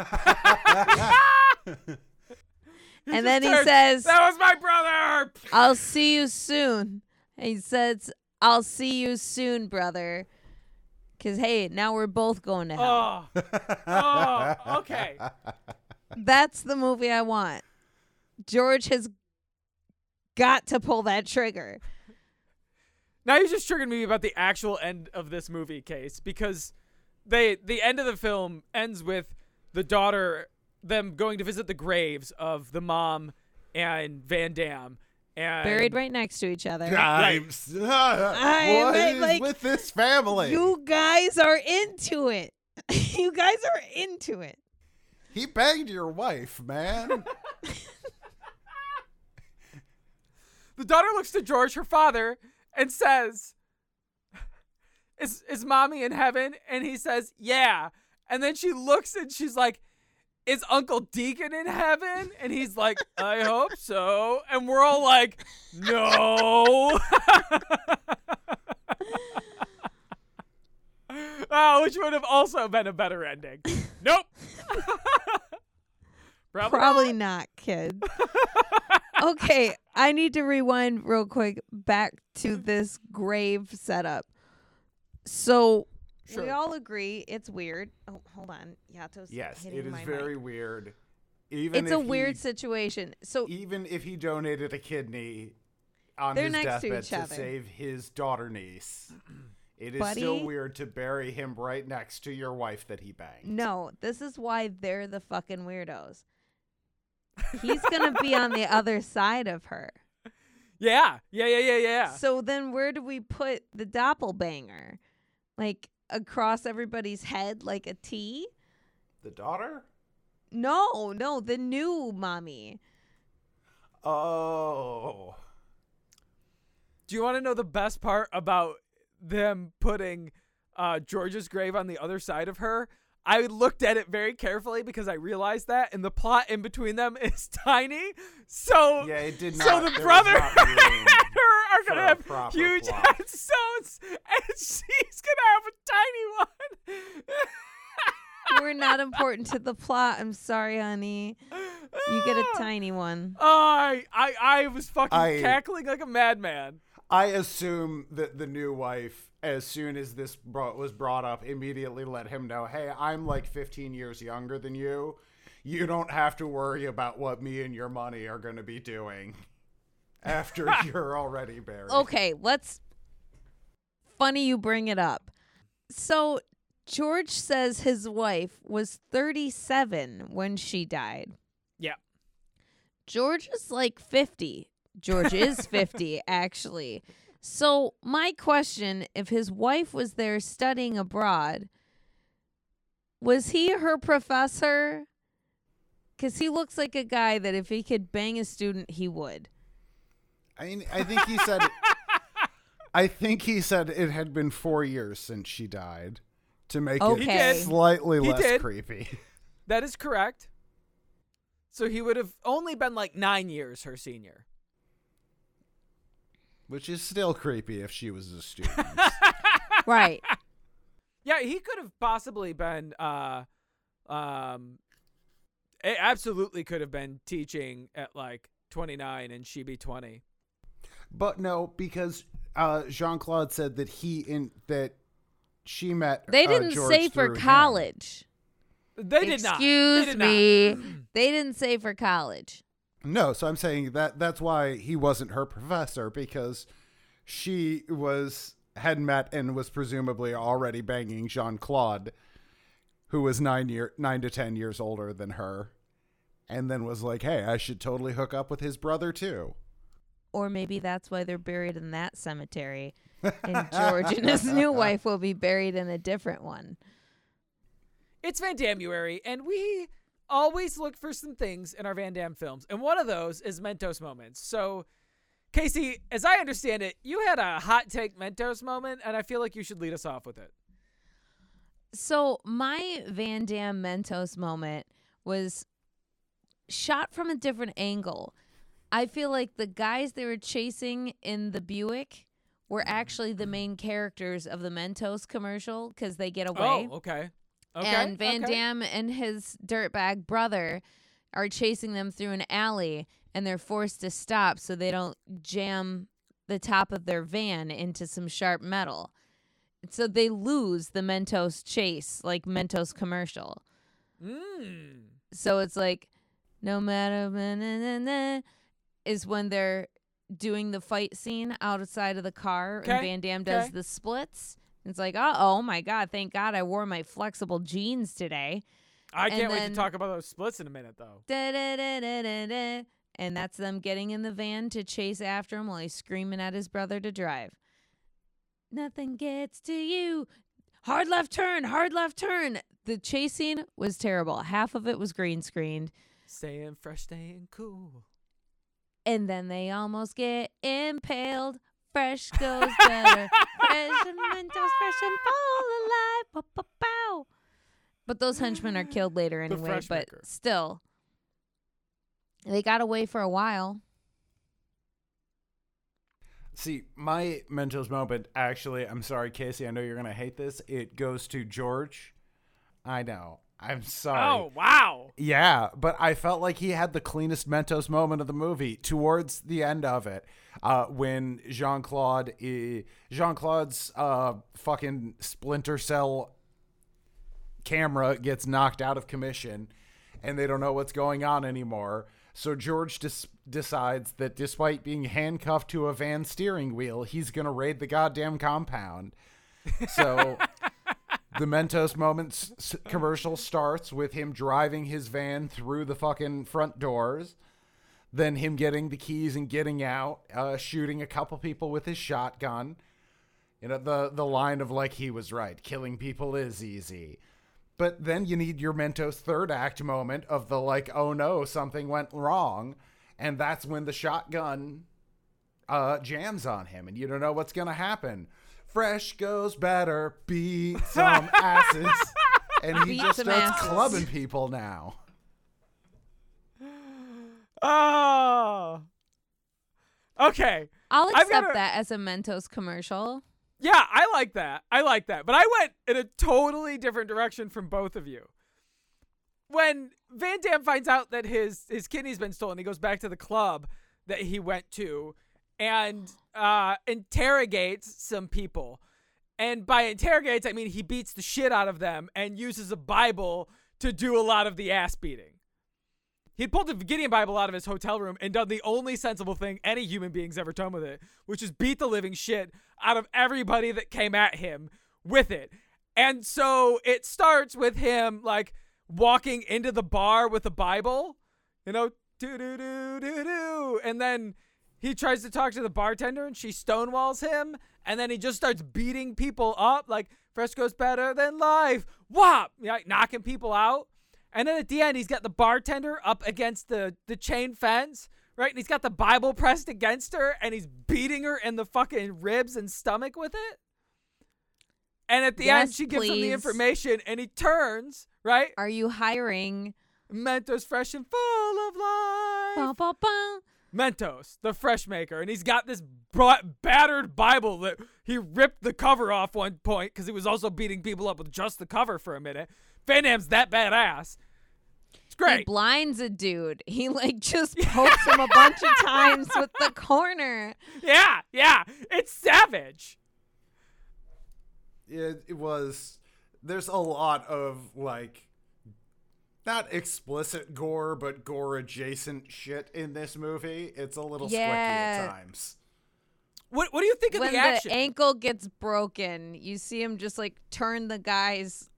then he says, That was my brother. I'll see you soon. And he says, I'll see you soon, brother. Because, hey, now we're both going to hell. Oh. oh, okay. That's the movie I want. George has got to pull that trigger. Now you just triggered me about the actual end of this movie case because they the end of the film ends with the daughter them going to visit the graves of the mom and Van Damme and Buried right next to each other. I'm I- what I- is like, with this family? You guys are into it. you guys are into it. he banged your wife, man. the daughter looks to George, her father, and says, "Is is mommy in heaven?" And he says, "Yeah." And then she looks and she's like, "Is Uncle Deacon in heaven?" And he's like, "I hope so." And we're all like, "No." Oh, which would have also been a better ending. Nope. Probably, Probably not. not, kid. okay, I need to rewind real quick back to this grave setup. So we all agree it's weird. Oh, hold on. Yato's yes, hitting it is my very mic. weird. Even It's a if weird situation. So even if he donated a kidney on his next to deathbed to, save his daughter niece, it is still weird to bury him right next to your wife that he banged. no, this is why they're the fucking weirdos. He's gonna be on the other side of her. Yeah, yeah, yeah, yeah, yeah. So then where do we put the doppelbanger? Like across everybody's head like a T? The daughter? No, no, the new mommy. Oh. Do you want to know the best part about them putting uh, George's grave on the other side of her? I looked at it very carefully because I realized that, and the plot in between them is tiny. So, Yeah, it did so the there was brother not and room her are gonna have huge plot. headstones, and she's gonna have a tiny one. We're not important to the plot. I'm sorry, honey. You get a tiny one. I, I, I was fucking I- cackling like a madman. I assume that the new wife, as soon as this brought, was brought up, immediately let him know, "Hey, I'm like 15 years younger than you. You don't have to worry about what me and your money are going to be doing after you're already buried." Okay, let's. Funny you bring it up. So, George says his wife was 37 when she died. Yeah. George is like 50. George is 50, actually. So, my question if his wife was there studying abroad, was he her professor? Because he looks like a guy that if he could bang a student, he would. I mean, I think he said. I think he said it had been four years since she died to make Okay. it slightly He less did. creepy. That is correct. So he would have only been like nine years her senior. Which is still creepy if she was a student. Right. Yeah, he could have possibly been. Uh, um, it absolutely could have been teaching at like 29 and she be 20. But no, because uh, Jean Claude said that he in that she met. They uh, didn't George say for through him. college. They did not. Excuse did not. me. They didn't say for college. No, so I'm saying that that's why he wasn't her professor because she was had met and was presumably already banging Jean Claude, who was nine year nine to ten years older than her, and then was like, "Hey, I should totally hook up with his brother too." Or maybe that's why they're buried in that cemetery. And George and his new wife will be buried in a different one. It's Van Dammeuary, and we always look for some things in our Van Damme films, and one of those is Mentos moments. So, Casey, as I understand it, you had a hot take Mentos moment, and I feel like you should lead us off with it. So my Van Damme Mentos moment was shot from a different angle. I feel like the guys they were chasing in the Buick were actually the main characters of the Mentos commercial because they get away. Oh, okay. Okay. and Van okay. Damme and his dirtbag brother are chasing them through an alley and they're forced to stop so they don't jam the top of their van into some sharp metal. So they lose the Mentos chase, like Mentos commercial. Mm. So it's like, no matter na, na, na, na, is when they're doing the fight scene outside of the car and Van Damme does the splits. It's like, oh, oh my God, thank God I wore my flexible jeans today. I And can't wait then- to talk about those splits in a minute, though. Da, da, da, da, da, da. And that's them getting in the van to chase after him while he's screaming at his brother to drive. Nothing gets to you. Hard left turn, hard left turn. The chasing was terrible. Half of it was green screened. Staying fresh, staying cool. And then they almost get impaled. Fresh goes better. fresh and Mentos, fresh and full alive. Pow, pow. But those henchmen are killed later anyway. But maker. still, they got away for a while. See, my Mentos moment, actually, I'm sorry, Casey, I know you're going to hate this. It goes to George. I know. I'm sorry. Oh, wow. Yeah, but I felt like he had the cleanest Mentos moment of the movie towards the end of it, uh, when Jean Claude, Jean Claude's uh, fucking Splinter Cell camera gets knocked out of commission, and they don't know what's going on anymore. So George dis- decides that despite being handcuffed to a van steering wheel, he's gonna raid the goddamn compound. So the Mentos Moments commercial starts with him driving his van through the fucking front doors, then him getting the keys and getting out, uh, shooting a couple people with his shotgun. You know the the line of like he was right, killing people is easy. But then you need your Mentos third act moment of the like, oh no, something went wrong, and that's when the shotgun uh, jams on him, and you don't know what's gonna happen. Fresh goes better, beat some asses, and he Beat just some starts asses. clubbing people now. Oh. Okay. I'll I've accept gotta- that as a Mentos commercial. Yeah, I like that. I like that. But I went in a totally different direction from both of you. When Van Damme finds out that his his kidney's been stolen, he goes back to the club that he went to and uh, interrogates some people. And by interrogates, I mean he beats the shit out of them and uses a Bible to do a lot of the ass beating. He pulled the Gideon Bible out of his hotel room and done the only sensible thing any human being's ever done with it, which is beat the living shit out of everybody that came at him with it. And so it starts with him like walking into the bar with a Bible, you know, do do do do do, and then he tries to talk to the bartender and she stonewalls him, and then he just starts beating people up like Fresco's better than life. Whop! Like, knocking people out. And then at the end, he's got the bartender up against the, the chain fence, right? And he's got the Bible pressed against her, and he's beating her in the fucking ribs and stomach with it. And at the end, she gives him the information, and he turns, right? Are you hiring? Mentos fresh and full of life. Ba, ba, ba. Mentos, the fresh maker, and he's got this bra- battered Bible that he ripped the cover off one point because he was also beating people up with just the cover for a minute. Van Damme's that badass. It's great. He great. blinds a dude. He like just pokes him a bunch of times with the corner. yeah, yeah, it's savage. it, it was there's a lot of like not explicit gore, but gore adjacent shit in this movie. It's a little squicky at times. What What do you think of when the action? ankle gets broken, you see him just like turn the guy's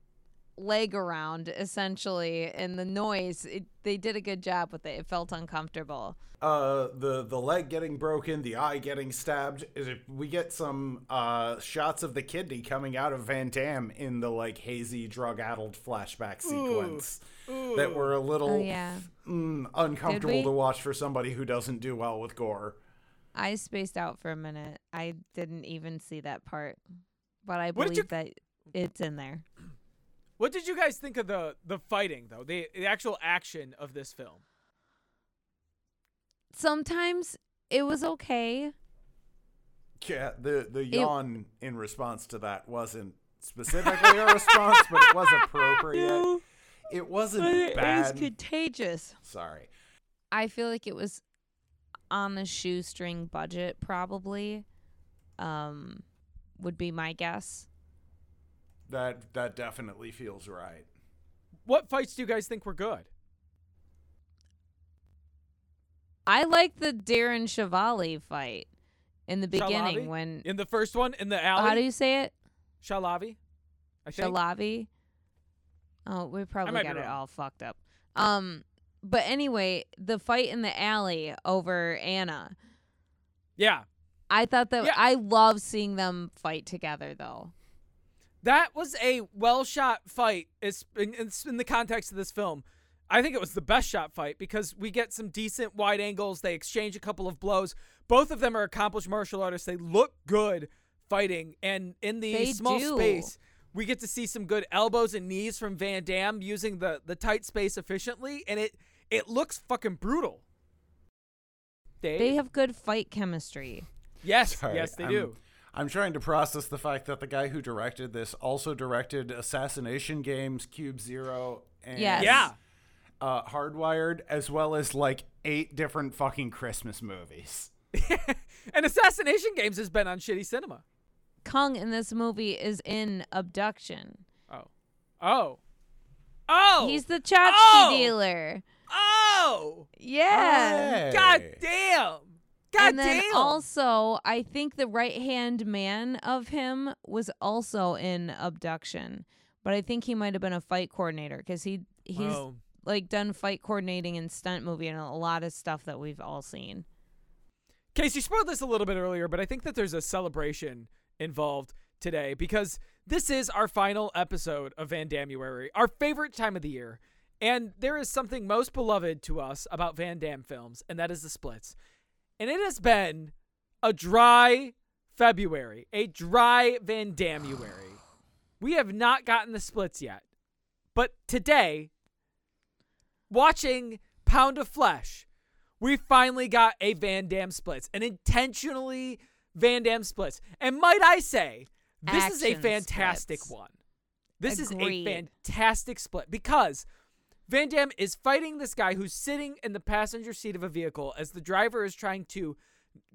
leg around essentially, and the noise. It, they did a good job with it. It felt uncomfortable. Uh, the the leg getting broken, the eye getting stabbed. Is it, we get some uh shots of the kidney coming out of Van Damme in the like hazy drug-addled flashback sequence that were a little Oh yeah, mm, uncomfortable to watch for somebody who doesn't do well with gore. I spaced out for a minute. I didn't even see that part, but I What did you- believe that it's in there. What did you guys think of the the fighting though? The, the actual action of this film. Sometimes it was okay. Yeah, the the yawn in response to that wasn't specifically a response, but it was appropriate. It wasn't It was contagious. Sorry. I feel like it was on the shoestring budget, probably. Um, would be my guess. That that definitely feels right. What fights do you guys think were good? I like the Darren Chevali fight in the beginning Shahlavi? when. In the first one, in the alley, How do you say it? Shahlavi, I think. Shahlavi. Oh, we probably got it all fucked up. Um, but anyway, the fight in the alley over Anna. yeah, I thought that Yeah. I love seeing them fight together though. That was a well shot fight. It's in, it's in the context of this film. I think it was the best shot fight because we get some decent wide angles. They exchange a couple of blows. Both of them are accomplished martial artists. They look good fighting, and in the They small do. space, we get to see some good elbows and knees from Van Damme using the the tight space efficiently, and it it looks fucking brutal. Dave? They have good fight chemistry. yes, Sorry, yes, they I'm- do. I'm trying to process the fact that the guy who directed this also directed Assassination Games, Cube Zero, and Yes. Yeah. uh, Hardwired, as well as like eight different fucking Christmas movies. and Assassination Games has been on shitty cinema. Kung in this movie is in Abduction. Oh. Oh. Oh. He's the tchotchke Oh! dealer. Oh. Yeah. Hey. God damn. God and then damn. also, I think the right hand man of him was also in Abduction, but I think he might have been a fight coordinator because he he's Oh. like done fight coordinating and stunt movie and a lot of stuff that we've all seen. Casey spoiled this a little bit earlier, but I think that there's a celebration involved today because this is our final episode of Van Dammeuary, our favorite time of the year. And there is something most beloved to us about Van Damme films, and that is the splits. And it has been a dry February, a dry Van Dammeuary. We have not gotten the splits yet. But today, watching Pound of Flesh, we finally got a Van Damme splits, an intentionally Van Damme splits. And might I say, this is a fantastic splits. one. This is a fantastic split because Van Damme is fighting this guy who's sitting in the passenger seat of a vehicle as the driver is trying to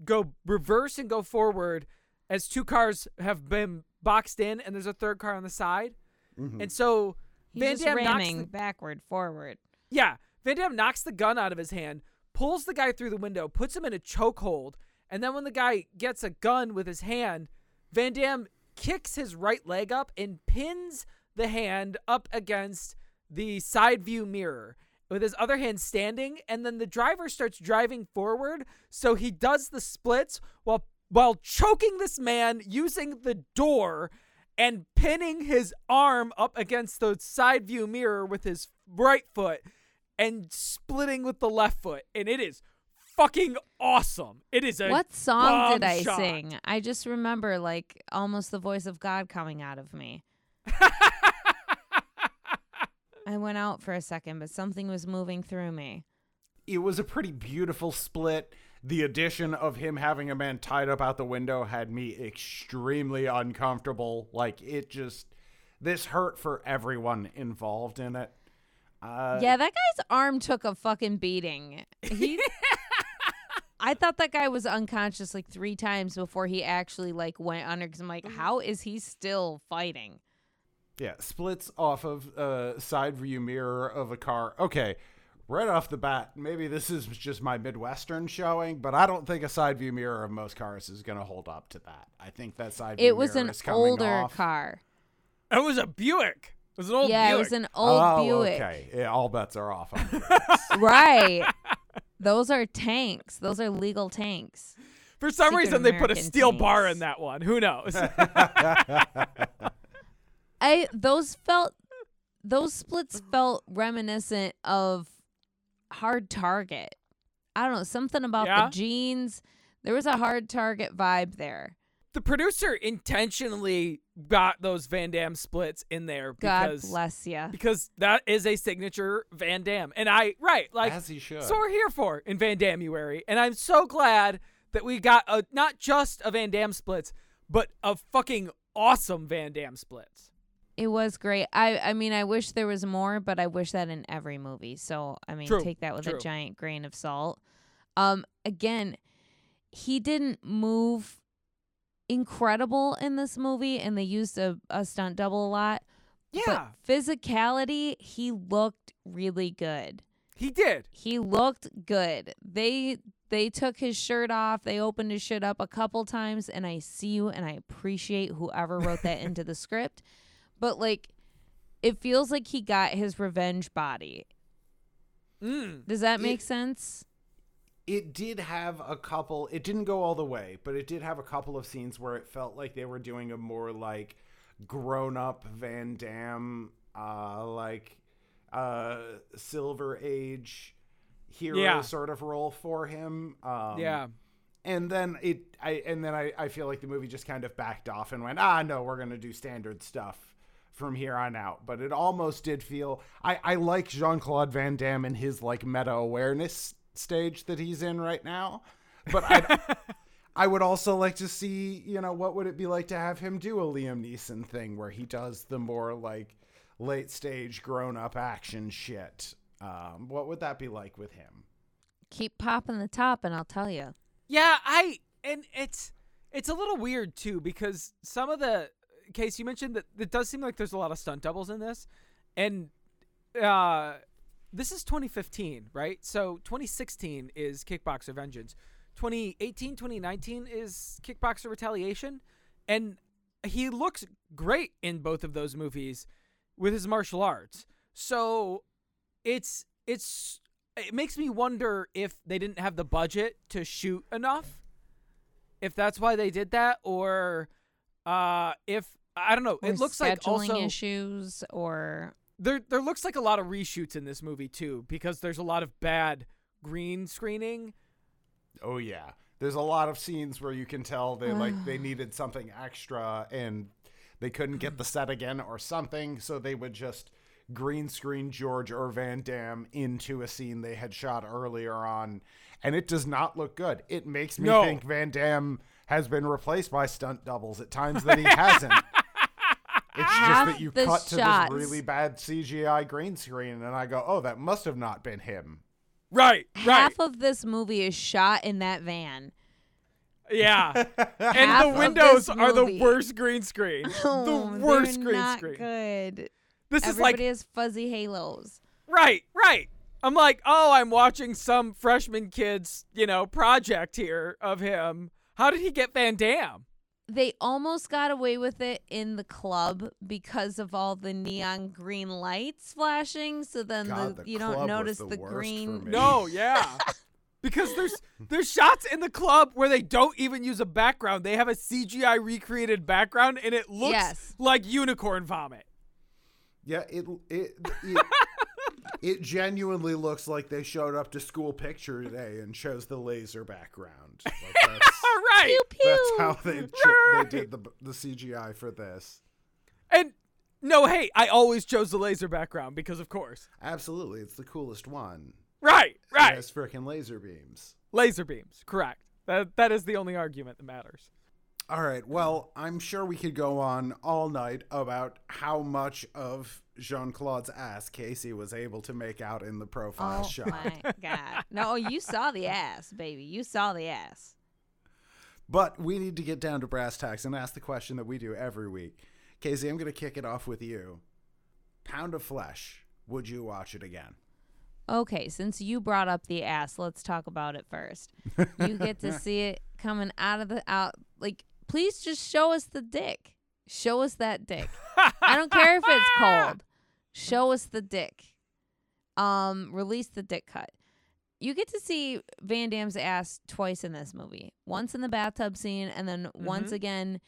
go reverse and go forward as two cars have been boxed in and there's a third car on the side. Mm-hmm. And so He's Van just Damme knocks ramming the, backward, forward. yeah, Van Damme knocks the gun out of his hand, pulls the guy through the window, puts him in a chokehold, and then when the guy gets a gun with his hand, Van Damme kicks his right leg up and pins the hand up against the side view mirror with his other hand standing and then the driver starts driving forward so he does the splits while while choking this man using the door and pinning his arm up against the side view mirror with his right foot and splitting with the left foot and it is fucking awesome it is a What song did I shot. sing? I just remember like almost the voice of God coming out of me. I went out for a second, but something was moving through me. It was a pretty beautiful split. The addition of him having a man tied up out the window had me extremely uncomfortable. Like it just, this hurt for everyone involved in it. Uh, yeah, that guy's arm took a fucking beating. He I thought that guy was unconscious like 3 times before he actually like went under cuz I'm like how is he still fighting? Yeah, splits off of a side view mirror of a car. Okay, right off the bat, maybe this is just my Midwestern showing, but I don't think a side view mirror of most cars is going to hold up to that. I think that side view It was mirror an is coming older off. car. It was a Buick. It was an old yeah, Buick. it was an old oh, Buick. okay. Yeah, all bets are off. on this. Right. Those are tanks. Those are legal tanks. For some Secret reason, they put a American steel bar tanks. in that one. Who knows? I those felt those splits felt reminiscent of Hard Target. I don't know, something about Yeah? the jeans. There was a Hard Target vibe there. the producer intentionally got those Van Damme splits in there God because bless you. because that is a signature Van Damme. And I right, like As he should. so we're here for in Van Dammeuary. And I'm so glad that we got a not just a Van Damme splits, but a fucking awesome Van Damme splits. It was great. I I mean, I wish there was more, but I wish that in every movie. So I mean, True, take that with true. a giant grain of salt. Um, again, he didn't move incredible in this movie, and they used a, a stunt double a lot. Yeah, But physicality, he looked really good. he did. He looked good. They they took his shirt off. They opened his shit up a couple times, and I see you, and I appreciate whoever wrote that into the script. But like, it feels like he got his revenge body. Mm. Does that It- make sense? it did have a couple it didn't go all the way but it did have a couple of scenes where it felt like they were doing a more like grown-up van damme uh like uh silver age hero Yeah. sort of role for him um yeah. and then it i and then I, I feel like the movie just kind of backed off and went ah no we're gonna do standard stuff from here on out but it almost did feel i i like jean-claude van damme and his like meta awareness stage that he's in right now but i i would also like to see you know what would it be like to have him do a liam neeson thing where he does the more like late stage grown up action shit um what would that be like with him Keep popping the top, and I'll tell you. Yeah, I and it's it's a little weird too because some of the case you mentioned that it does seem like there's a lot of stunt doubles in this, and uh, this is 2015, right? So 2016 is Kickboxer Vengeance, 2018, 2019 is Kickboxer Retaliation, and he looks great in both of those movies with his martial arts. So it's it's it makes me wonder if they didn't have the budget to shoot enough. If that's why they did that, or uh, if I don't know, Or it looks like scheduling also issues or there there looks like a lot of reshoots in this movie too because there's a lot of bad green screening. Oh yeah. There's a lot of scenes where you can tell they like they needed something extra and they couldn't get the set again or something, so they would just green screen George or Van Damme into a scene they had shot earlier on, and it does not look good. It makes me No. think Van Damme has been replaced by stunt doubles at times that he hasn't. It's just that you the cut to this really bad CGI green screen, and I go, "Oh, that must have not been him." Right, right, half of this movie is shot in that van. yeah. and the windows are the worst green screen. Oh, the worst green not screen. Good. This is like has fuzzy halos. right, right. I'm like, oh, I'm watching some freshman kid's, you know, project here of him. How did he get Van Damme? They almost got away with it in the club because of all the neon green lights flashing. So then God, the, the you don't notice the the, green. No, yeah. because there's there's shots in the club where they don't even use a background. They have a CGI recreated background and it looks Yes. like unicorn vomit. Yeah, it it it, it genuinely looks like they showed up to school picture day and chose the laser background. Like that's, All right. Pew pew. that's how they cho- they did the the CGI for this. And no, hey, I always chose the laser background because of course. Absolutely, it's the coolest one. Right, It right. has freaking laser beams. Laser beams, correct. That that is the only argument that matters. All right. Well, I'm sure we could go on all night about how much of Jean Claude's ass Casey was able to make out in the profile Oh shot. Oh my god! No, you saw the ass, baby. You saw the ass. But we need to get down to brass tacks and ask the question that we do every week. Casey, I'm going to kick it off with you. Pound of Flesh. Would you watch it again? Okay, since you brought up the ass, let's talk about it first. You get to see it coming out of the out like please just show us the dick. Show us that dick. I don't care if it's cold. Show us the dick. Um release the dick cut. You get to see Van Damme's ass twice in this movie. Once in the bathtub scene and then once Mhm. again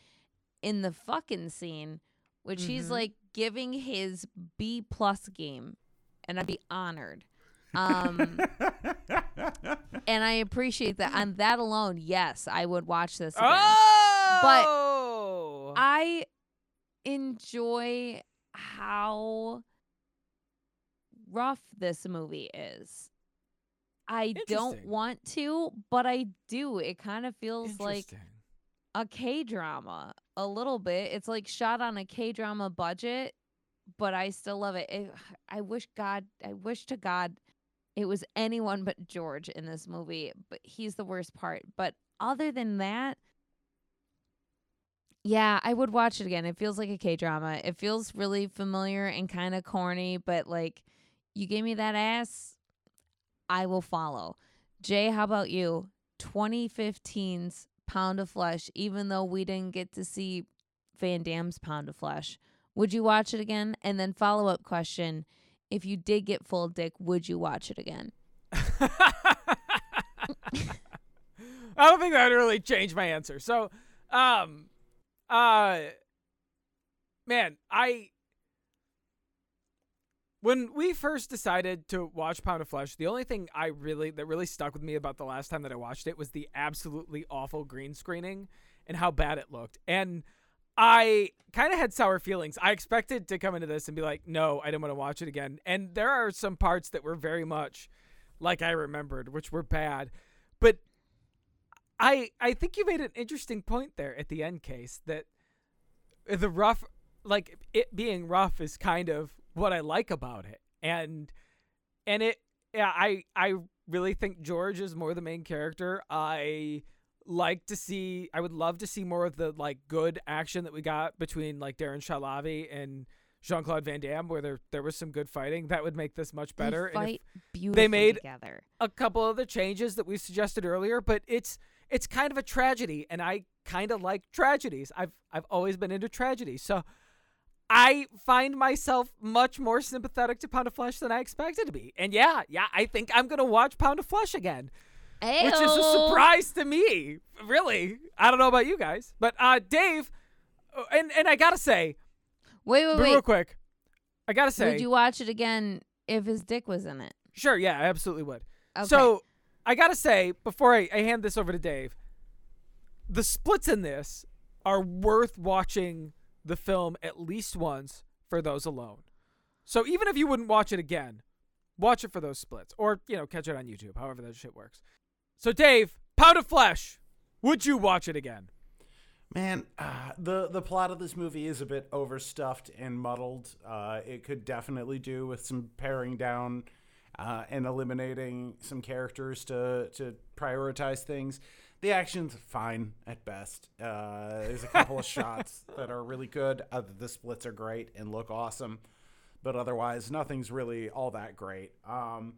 in the fucking scene which he's Mhm. like giving his B plus game and I'd be honored. Um and I appreciate that. On that alone, yes, I would watch this again. Oh, But I enjoy how rough this movie is. I don't want to, but I do. It kind of feels like a K drama a little bit. It's like shot on a K drama budget, but I still love it. it. I wish God, I wish to God it was anyone but George in this movie, but he's the worst part. But other than that, yeah, I would watch it again. It feels like a K drama. It feels really familiar and kind of corny, but like you gave me that ass, I will follow. Jay, how about you? 2015's Pound of Flesh, even though we didn't get to see Van Damme's Pound of Flesh. Would you watch it again? And then follow up question, if you did get full dick, would you watch it again? I don't think that would really change my answer. So, um, uh, man, I when we first decided to watch Pound of Flesh, the only thing I really that really stuck with me about the last time that I watched it was the absolutely awful green screening and how bad it looked. And I kind of had sour feelings. I expected to come into this and be like, "No, I don't want to watch it again." And there are some parts that were very much like I remembered, which were bad. But I I think you made an interesting point there at the end case that the rough like it being rough is kind of what I like about it. And and it yeah, I I really think George is more the main character. I like to see I would love to see more of the like good action that we got between like Darren Shahlavi and Jean-Claude Van Damme where there there was some good fighting. That would make this much better. They fight beautifully made- together. a couple of the changes that we suggested earlier, but it's it's kind of a tragedy, and I kind of like tragedies. I've I've always been into tragedies, so I find myself much more sympathetic to Pound of Flesh than I expected to be. And yeah, yeah, I think I'm gonna watch Pound of Flesh again, which is a surprise to me. Really, I don't know about you guys, but uh, Dave, uh, and and I gotta say, Wait, wait, but real quick, I gotta say, Would you watch it again if his dick was in it? sure, yeah, I absolutely would. Okay. So I gotta say, before I, I hand this over to Dave, the splits in this are worth watching the film at least once for those alone. So even if you wouldn't watch it again, watch it for those splits. Or, you know, catch it on YouTube, however that shit works. So Dave, Pound of Flesh, would you watch it again? Man, uh, the the plot of this movie is a bit overstuffed and muddled. Uh, it could definitely do with some paring down uh, and eliminating some characters to to prioritize things. The action's fine at best. Uh, there's a couple of shots that are really good. Uh, the splits are great and look awesome, but otherwise, nothing's really all that great. Um,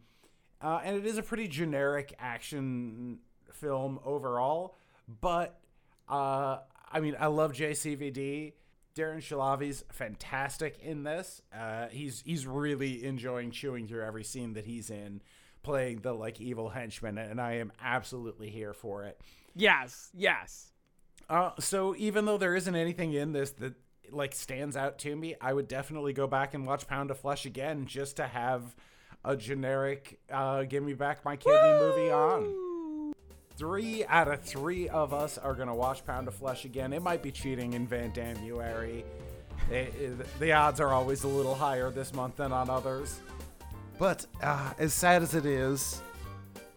uh, and it is a pretty generic action film overall, but uh, I mean, I love JCVD. Darren Shahlavi's fantastic in this. Uh, he's he's really enjoying chewing through every scene that he's in, playing the like evil henchman, and I am absolutely here for it. Yes, yes. Uh, so even though there isn't anything in this that like stands out to me, I would definitely go back and watch Pound of Flesh again just to have a generic uh, "Give Me Back My Kidney" movie on. Three out of three of us are gonna watch Pound of Flesh again. It might be cheating in Van Dammeuary. It- it- the odds are always a little higher this month than on others. But uh, as sad as it is,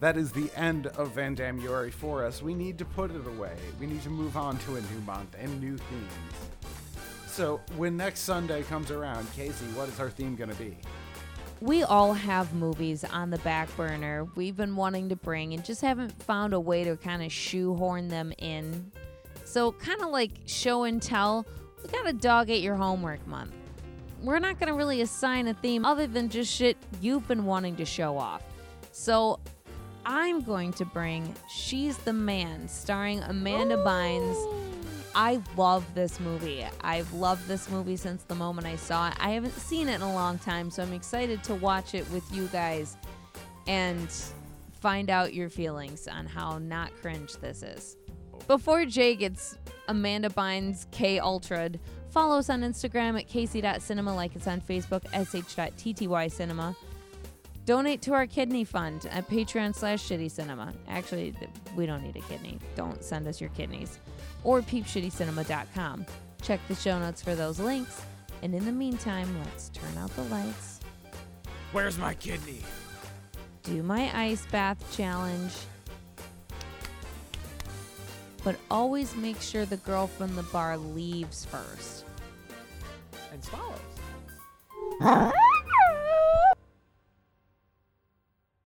that is the end of Van Dammeuary for us. We need to put it away. We need to move on to a new month and new themes. So when next Sunday comes around, Casey, what is our theme going to be? we all have movies on the back burner we've been wanting to bring and just haven't found a way to kind of shoehorn them in. So, kind of like show and tell, we got a dog ate your homework month. We're not going to really assign a theme other than just shit you've been wanting to show off. So I'm going to bring She's the Man, starring Amanda Bynes. I love this movie. I've loved this movie since the moment I saw it. I haven't seen it in a long time, so I'm excited to watch it with you guys and find out your feelings on how not cringe this is. Before Jay gets Amanda Bynes K Ultra'd, follow us on Instagram at casey.cinema, like us on Facebook, sh.tty cinema. Donate to our kidney fund at Patreon slash Shitty Cinema. Actually, we don't need a kidney. Don't send us your kidneys. Or peepshittycinema.com. Check the show notes for those links. And in the meantime, let's turn out the lights, Where's my kidney? do my ice bath challenge. But always make sure the girl from the bar leaves first. And swallows.